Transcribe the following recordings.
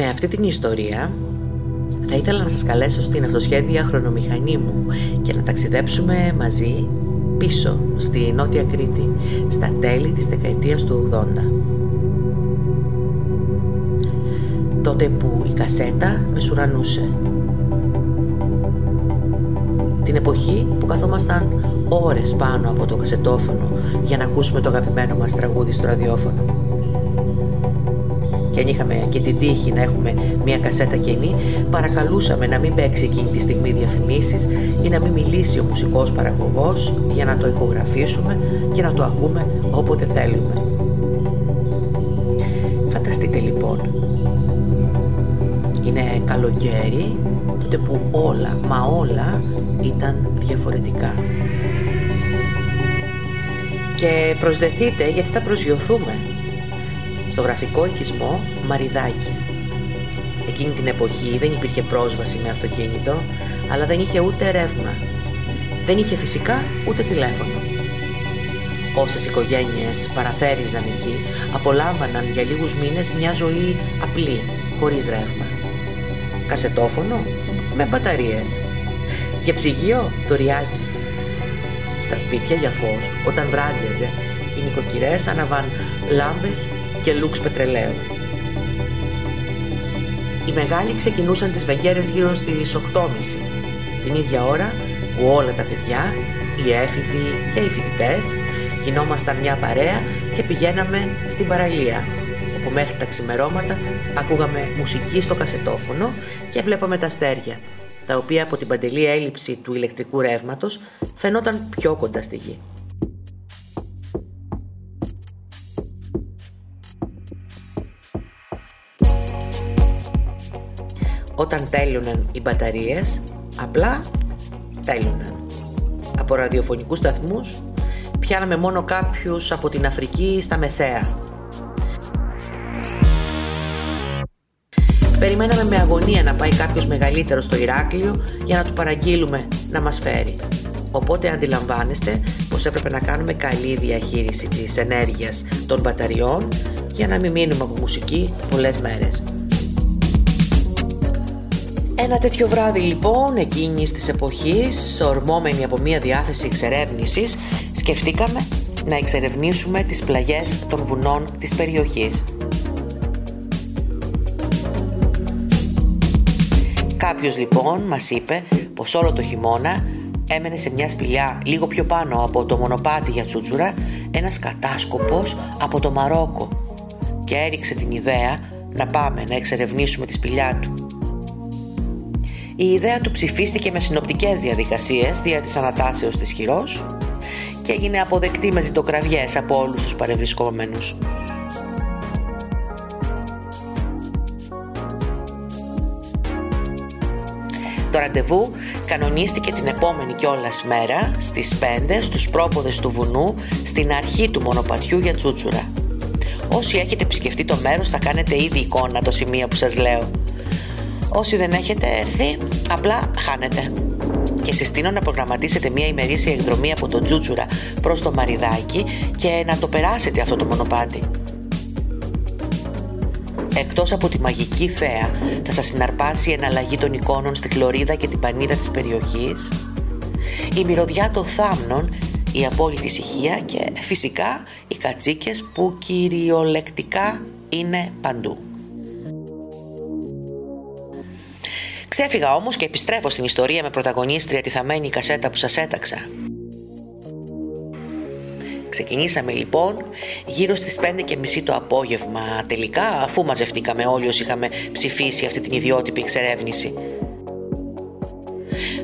Με αυτή την ιστορία θα ήθελα να σας καλέσω στην αυτοσχέδια χρονομηχανή μου και να ταξιδέψουμε μαζί πίσω στη Νότια Κρήτη στα τέλη της δεκαετίας του 80. Τότε που η κασέτα μεσουρανούσε. Την εποχή που καθόμασταν ώρες πάνω από το κασετόφωνο για να ακούσουμε το αγαπημένο μας τραγούδι στο ραδιόφωνο και αν είχαμε και την τύχη να έχουμε μια κασέτα κενή, παρακαλούσαμε να μην παίξει εκείνη τη στιγμή διαφημίσεις ή να μην μιλήσει ο μουσικός παραγωγός για να το ηχογραφήσουμε και να το ακούμε όποτε θέλουμε. Φανταστείτε λοιπόν, είναι καλοκαίρι, τότε που όλα, μα όλα ήταν διαφορετικά. Και προσδεθείτε γιατί θα προσγειωθούμε στο γραφικό οικισμό Μαριδάκι. Εκείνη την εποχή δεν υπήρχε πρόσβαση με αυτοκίνητο, αλλά δεν είχε ούτε ρεύμα. Δεν είχε φυσικά ούτε τηλέφωνο. Όσες οικογένειες παραθέριζαν εκεί, απολάμβαναν για λίγους μήνες μια ζωή απλή, χωρίς ρεύμα. Κασετόφωνο με μπαταρίες. Για ψυγείο το ριάκι. Στα σπίτια για φως, όταν βράδιαζε, οι νοικοκυρές αναβαν λάμπες και λούξ πετρελαίου. Οι μεγάλοι ξεκινούσαν τις βεγγέρες γύρω στις 8.30, την ίδια ώρα που όλα τα παιδιά, οι έφηβοι και οι φοιτητές γινόμασταν μια παρέα και πηγαίναμε στην παραλία, όπου μέχρι τα ξημερώματα ακούγαμε μουσική στο κασετόφωνο και βλέπαμε τα αστέρια, τα οποία από την παντελή έλλειψη του ηλεκτρικού ρεύματος φαινόταν πιο κοντά στη γη. Όταν τέλειωναν οι μπαταρίες, απλά τέλειωναν. Από ραδιοφωνικούς σταθμούς πιάναμε μόνο κάποιους από την Αφρική στα Μεσαία. Περιμέναμε με αγωνία να πάει κάποιος μεγαλύτερος στο Ηράκλειο για να του παραγγείλουμε να μας φέρει. Οπότε αντιλαμβάνεστε πως έπρεπε να κάνουμε καλή διαχείριση της ενέργειας των μπαταριών για να μην μείνουμε από μουσική πολλές μέρες. Ένα τέτοιο βράδυ λοιπόν εκείνης της εποχής, ορμόμενοι από μια διάθεση εξερεύνησης, σκεφτήκαμε να εξερευνήσουμε τις πλαγιές των βουνών της περιοχής. Κάποιος λοιπόν μας είπε πως όλο το χειμώνα έμενε σε μια σπηλιά λίγο πιο πάνω από το μονοπάτι για τσούτσουρα ένας κατάσκοπος από το Μαρόκο και έριξε την ιδέα να πάμε να εξερευνήσουμε τη σπηλιά του. Η ιδέα του ψηφίστηκε με συνοπτικές διαδικασίες δια της ανατάσεως της χειρός και έγινε αποδεκτή με ζητοκραυγές από όλους τους παρευρισκόμενους. Το ραντεβού κανονίστηκε την επόμενη κιόλας μέρα στις 5 στους πρόποδες του βουνού στην αρχή του μονοπατιού για τσούτσουρα. Όσοι έχετε επισκεφτεί το μέρος θα κάνετε ήδη εικόνα το σημείο που σας λέω. Όσοι δεν έχετε έρθει, απλά χάνετε. Και συστήνω να προγραμματίσετε μια ημερήσια εκδρομή από το Τζούτσουρα προς το Μαριδάκι και να το περάσετε αυτό το μονοπάτι. Εκτός από τη μαγική θέα θα σας συναρπάσει η εναλλαγή των εικόνων στη χλωρίδα και την πανίδα της περιοχής, η μυρωδιά των θάμνων, η απόλυτη ησυχία και φυσικά οι κατσίκες που κυριολεκτικά είναι παντού. Ξέφυγα όμως και επιστρέφω στην ιστορία με πρωταγωνίστρια τη θαμένη κασέτα που σας έταξα. Ξεκινήσαμε λοιπόν γύρω στις 5 και μισή το απόγευμα τελικά αφού μαζευτήκαμε όλοι όσοι είχαμε ψηφίσει αυτή την ιδιότυπη εξερεύνηση.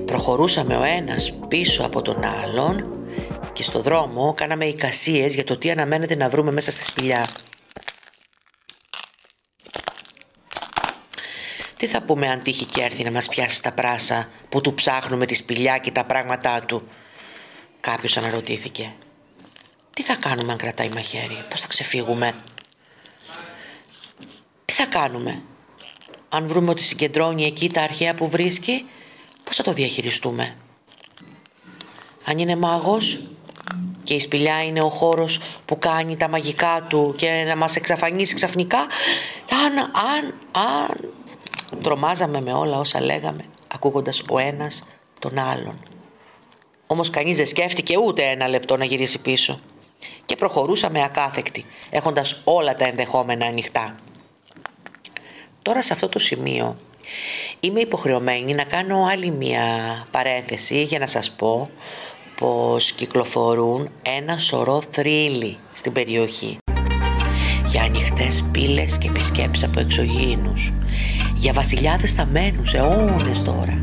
Προχωρούσαμε ο ένας πίσω από τον άλλον και στο δρόμο κάναμε εικασίες για το τι αναμένεται να βρούμε μέσα στη σπηλιά. Τι θα πούμε αν τύχει και έρθει να μας πιάσει τα πράσα που του ψάχνουμε τη σπηλιά και τα πράγματά του; Κάποιος αναρωτήθηκε. Τι θα κάνουμε αν κρατάει μαχαίρι, πώς θα ξεφύγουμε; Τι θα κάνουμε; Αν βρούμε ότι συγκεντρώνει εκεί τα αρχαία που βρίσκει, πώς θα το διαχειριστούμε; Αν είναι μάγος, και η σπηλιά είναι ο χώρος που κάνει τα μαγικά του και να μας εξαφανίσει ξαφνικά αν, αν, αν τρομάζαμε με όλα όσα λέγαμε ακούγοντας ο ένας τον άλλον. Όμως κανείς δεν σκέφτηκε ούτε ένα λεπτό να γυρίσει πίσω. Και προχωρούσαμε ακάθεκτοι έχοντας όλα τα ενδεχόμενα ανοιχτά. Τώρα σε αυτό το σημείο είμαι υποχρεωμένη να κάνω άλλη μία παρένθεση για να σας πω πως κυκλοφορούν ένα σωρό θρύλοι στην περιοχή για ανοιχτές πύλες και επισκέψεις από εξωγήινους για βασιλιάδες θαμένους αιώνες τώρα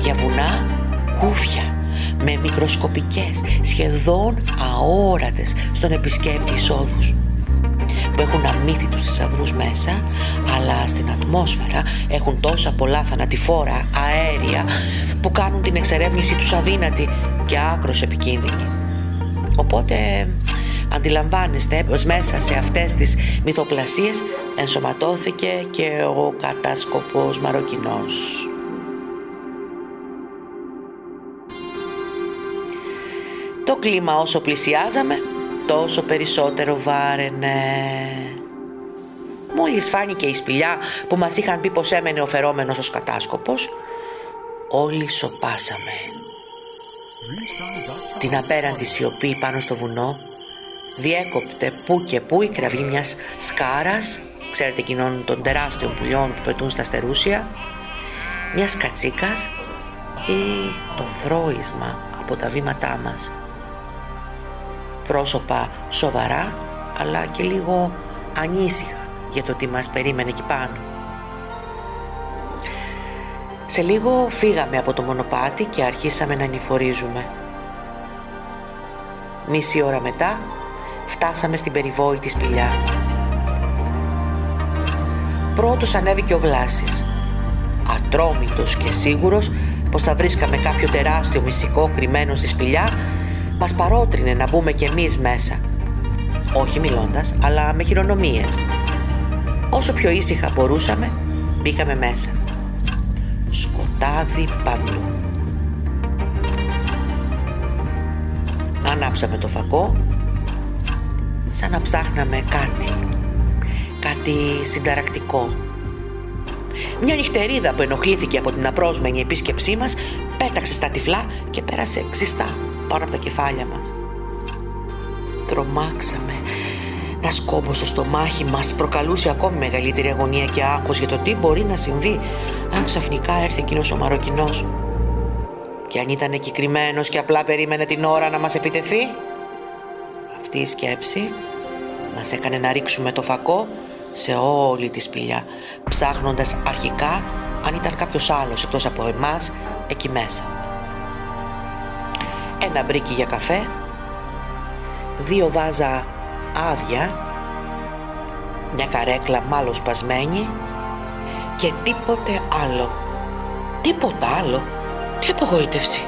για βουνά κούφια με μικροσκοπικές σχεδόν αόρατες στον επισκέπτη εισόδους που έχουν αμύθιτους θησαυρούς μέσα αλλά στην ατμόσφαιρα έχουν τόσα πολλά θανατηφόρα αέρια που κάνουν την εξερεύνησή τους αδύνατη και άκρος επικίνδυνη. Οπότε αντιλαμβάνεστε πως μέσα σε αυτές τις μυθοπλασίες ενσωματώθηκε και ο κατάσκοπος Μαροκινός. Το κλίμα όσο πλησιάζαμε τόσο περισσότερο βάραινε. Μόλις φάνηκε η σπηλιά που μας είχαν πει πως έμενε ο φερόμενος ως κατάσκοπος, όλοι σοπάσαμε. Την απέραντη σιωπή πάνω στο βουνό διέκοπτε που και που η κραυγή μιας σκάρας, ξέρετε εκείνων των τεράστιων πουλιών που πετούν στα στερούσια, μιας κατσίκας ή το θρόισμα από τα βήματά μας πρόσωπα σοβαρά αλλά και λίγο ανήσυχα για το τι μας περίμενε εκεί πάνω. Σε λίγο φύγαμε από το μονοπάτι και αρχίσαμε να νηφορίζουμε. Μισή ώρα μετά φτάσαμε στην περιβόητη σπηλιά. Πρώτος ανέβηκε ο Βλάσης, ατρόμητος και σίγουρος πως θα βρίσκαμε κάποιο τεράστιο μυστικό κρυμμένο στη σπηλιά μας παρότρινε να μπούμε κι εμείς μέσα. Όχι μιλώντας, αλλά με χειρονομίες. Όσο πιο ήσυχα μπορούσαμε, μπήκαμε μέσα. Σκοτάδι παντού. Ανάψαμε το φακό, σαν να ψάχναμε κάτι. Κάτι συνταρακτικό. Μια νυχτερίδα που ενοχλήθηκε από την απρόσμενη επίσκεψή μας πέταξε στα τυφλά και πέρασε ξιστά πάνω από τα κεφάλια μας. Τρομάξαμε. Να σκόμπο στο στομάχι μας προκαλούσε ακόμη μεγαλύτερη αγωνία και άγχος για το τι μπορεί να συμβεί αν ξαφνικά έρθει εκείνος ο Μαροκινός. Και αν ήταν εκεί κρυμμένος και απλά περίμενε την ώρα να μας επιτεθεί. Αυτή η σκέψη μας έκανε να ρίξουμε το φακό σε όλη τη σπηλιά, ψάχνοντας αρχικά αν ήταν κάποιος άλλος εκτός από εμάς εκεί μέσα ένα μπρίκι για καφέ, δύο βάζα άδεια, μια καρέκλα μάλλον σπασμένη και τίποτε άλλο. Τίποτα άλλο. Τι απογοήτευση.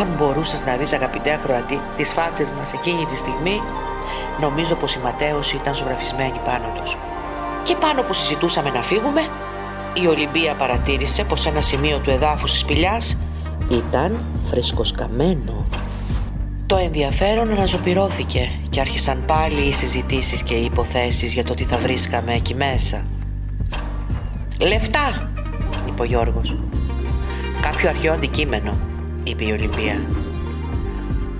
Αν μπορούσες να δεις αγαπητέ ακροατή τις φάτσες μας εκείνη τη στιγμή νομίζω πως η ματέωση ήταν ζωγραφισμένη πάνω τους. Και πάνω που συζητούσαμε να φύγουμε η Ολυμπία παρατήρησε πως ένα σημείο του εδάφους της σπηλιάς ήταν φρεσκοσκαμένο. Το ενδιαφέρον αναζωπυρώθηκε και άρχισαν πάλι οι συζητήσεις και οι υποθέσεις για το τι θα βρίσκαμε εκεί μέσα. «Λεφτά», είπε ο Γιώργος. «Κάποιο αρχαίο αντικείμενο», είπε η Ολυμπία.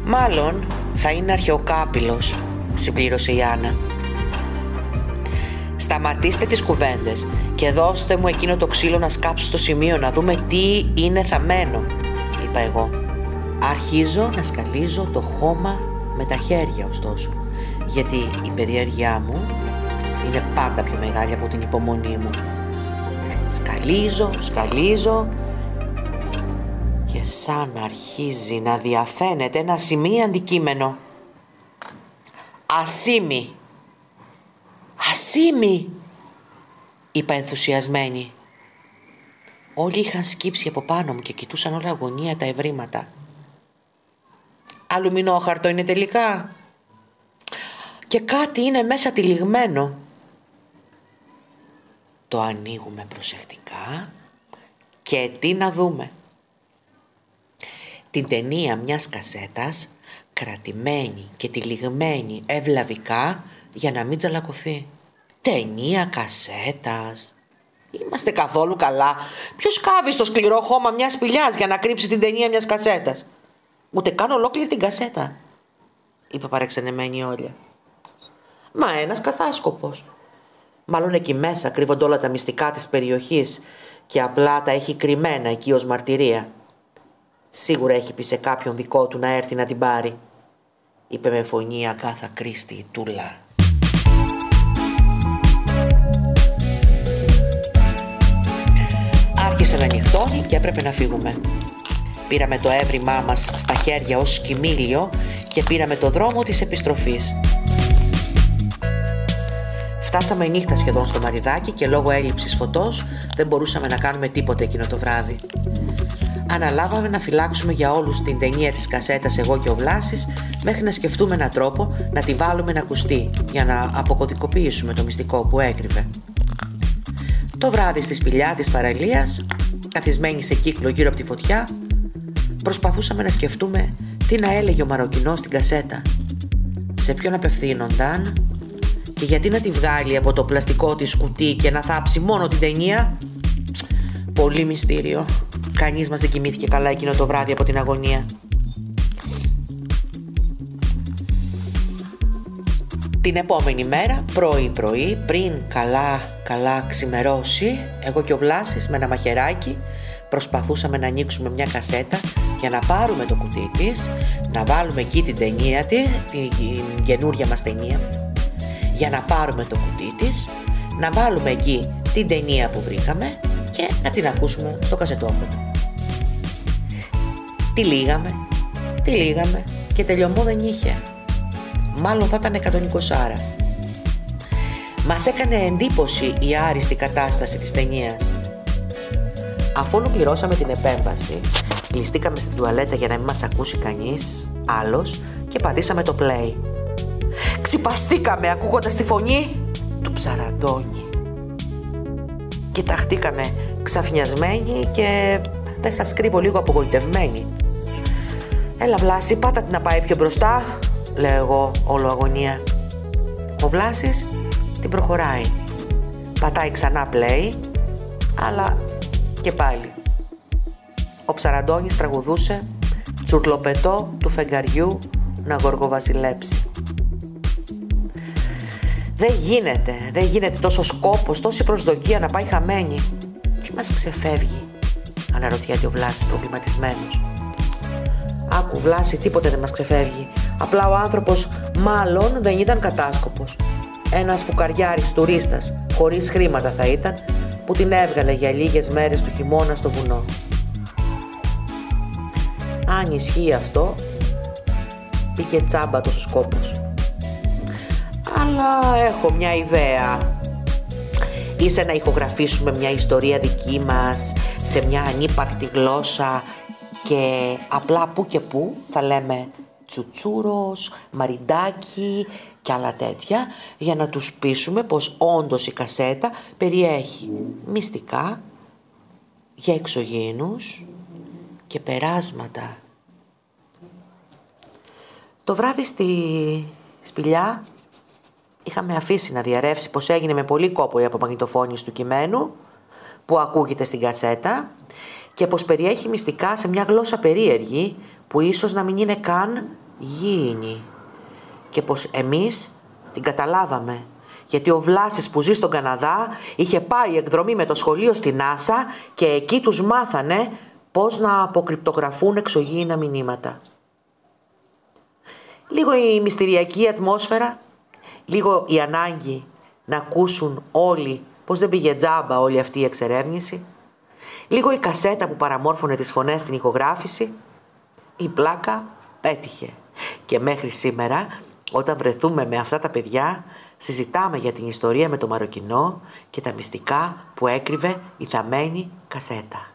«Μάλλον θα είναι αρχαιοκάπηλος», συμπλήρωσε η Άννα. «Σταματήστε τις κουβέντες και δώστε μου εκείνο το ξύλο να σκάψω στο σημείο να δούμε τι είναι θαμένο», είπα εγώ. Αρχίζω να σκαλίζω το χώμα με τα χέρια ωστόσο, γιατί η περιέργειά μου είναι πάντα πιο μεγάλη από την υπομονή μου. Σκαλίζω, σκαλίζω και σαν αρχίζει να διαφαίνεται ένα σημείο αντικείμενο. Ασίμι! Ασίμι! είπα ενθουσιασμένη. Όλοι είχαν σκύψει από πάνω μου και κοιτούσαν όλα αγωνία τα ευρήματα. Αλουμινόχαρτο είναι τελικά. Και κάτι είναι μέσα τυλιγμένο. Το ανοίγουμε προσεκτικά και τι να δούμε. Την ταινία μιας κασέτας κρατημένη και τυλιγμένη ευλαβικά για να μην τζαλακωθεί. Ταινία κασέτας. Είμαστε καθόλου καλά. Ποιος κάβει στο σκληρό χώμα μιας σπηλιάς για να κρύψει την ταινία μιας κασέτας; Ούτε καν ολόκληρη την κασέτα, είπε παρεξενεμένη όλια. Μα ένας καθάσκοπος. Μάλλον εκεί μέσα κρύβονται όλα τα μυστικά της περιοχής και απλά τα έχει κρυμμένα εκεί ως μαρτυρία. Σίγουρα έχει πει σε κάποιον δικό του να έρθει να την πάρει, είπε με φωνή αγκάθα κρίστη η Τούλα. Άρχισε να νυχτώνει και έπρεπε να φύγουμε. Πήραμε το έβριμά μας στα χέρια ως σκυμήλιο και πήραμε το δρόμο της επιστροφής. Φτάσαμε νύχτα σχεδόν στο μαριδάκι και λόγω έλλειψης φωτός δεν μπορούσαμε να κάνουμε τίποτε εκείνο το βράδυ. Αναλάβαμε να φυλάξουμε για όλους την ταινία της κασέτας εγώ και ο Βλάσης μέχρι να σκεφτούμε έναν τρόπο να τη βάλουμε να ακουστεί για να αποκωδικοποιήσουμε το μυστικό που έκρυβε. Το βράδυ στη σπηλιά της παραλίας, καθισμένοι σε κύκλο γύρω από τη φωτιά, προσπαθούσαμε να σκεφτούμε τι να έλεγε ο Μαροκινός στην κασέτα. Σε ποιον απευθύνονταν και γιατί να τη βγάλει από το πλαστικό της κουτί και να θάψει μόνο την ταινία; Πολύ μυστήριο. Κανείς μας δεν κοιμήθηκε καλά εκείνο το βράδυ από την αγωνία. Την επόμενη μέρα, πρωί-πρωί, πριν καλά καλά ξημερώσει, εγώ και ο Βλάσης με ένα μαχαιράκι προσπαθούσαμε να ανοίξουμε μια κασέτα για να πάρουμε το κουτί της, να βάλουμε εκεί την ταινία της, την καινούρια μας ταινία, για να πάρουμε το κουτί της, να βάλουμε εκεί την ταινία που βρήκαμε και να την ακούσουμε στο κασετόφωνο. Τι λίγαμε, τι λίγαμε και τελειωμό δεν είχε. Μάλλον θα ήταν 120 άρα. Μας έκανε εντύπωση η άριστη κατάσταση της ταινίας. Αφού ολοκληρώσαμε την επέμβαση, κλειστήκαμε στην τουαλέτα για να μην μας ακούσει κανείς άλλος και πατήσαμε το play. Ξυπαστήκαμε ακούγοντας τη φωνή του ψαραντώνη. Κοιταχτήκαμε ξαφνιασμένοι και δεν σας κρύβω λίγο απογοητευμένοι. Έλα Βλάση, πάτα την να πάει πιο μπροστά, λέω εγώ όλο αγωνία. Ο Βλάσης την προχωράει. Πατάει ξανά play, αλλά και πάλι. Ο Ψαραντώνης τραγουδούσε «Τσουρλοπετό του φεγγαριού να γοργοβασιλέψει». Δεν γίνεται, δεν γίνεται τόσο σκόπος, τόση προσδοκία να πάει χαμένη. Τι μας ξεφεύγει, αναρωτιέται ο Βλάσης προβληματισμένος. Άκου Βλάση, τίποτε δεν μας ξεφεύγει. Απλά ο άνθρωπος μάλλον δεν ήταν κατάσκοπος. Ένας φουκαριάρης τουρίστας, χωρίς χρήματα θα ήταν, που την έβγαλε για λίγες μέρες του χειμώνα στο βουνό. Αν ισχύει αυτό, πήγε τσάμπα τόσο σκόπος αλλά έχω μια ιδέα. Είσαι να ηχογραφήσουμε μια ιστορία δική μας σε μια ανύπαρκτη γλώσσα και απλά που και που θα λέμε τσουτσούρος, μαριντάκι και άλλα τέτοια για να τους πείσουμε πως όντως η κασέτα περιέχει μυστικά για εξωγήινους και περάσματα. Το βράδυ στη σπηλιά είχαμε αφήσει να διαρρεύσει πως έγινε με πολύ κόπο η απομαγνητοφώνηση του κειμένου που ακούγεται στην κασέτα και πως περιέχει μυστικά σε μια γλώσσα περίεργη που ίσως να μην είναι καν γήινη και πως εμείς την καταλάβαμε γιατί ο Βλάσης που ζει στον Καναδά είχε πάει εκδρομή με το σχολείο στην Άσα και εκεί τους μάθανε πώς να αποκρυπτογραφούν εξωγήινα μηνύματα. Λίγο η μυστηριακή ατμόσφαιρα λίγο η ανάγκη να ακούσουν όλοι πως δεν πήγε τζάμπα όλη αυτή η εξερεύνηση, λίγο η κασέτα που παραμόρφωνε τις φωνές στην ηχογράφηση, η πλάκα πέτυχε. Και μέχρι σήμερα, όταν βρεθούμε με αυτά τα παιδιά, συζητάμε για την ιστορία με το Μαροκινό και τα μυστικά που έκρυβε η θαμένη κασέτα.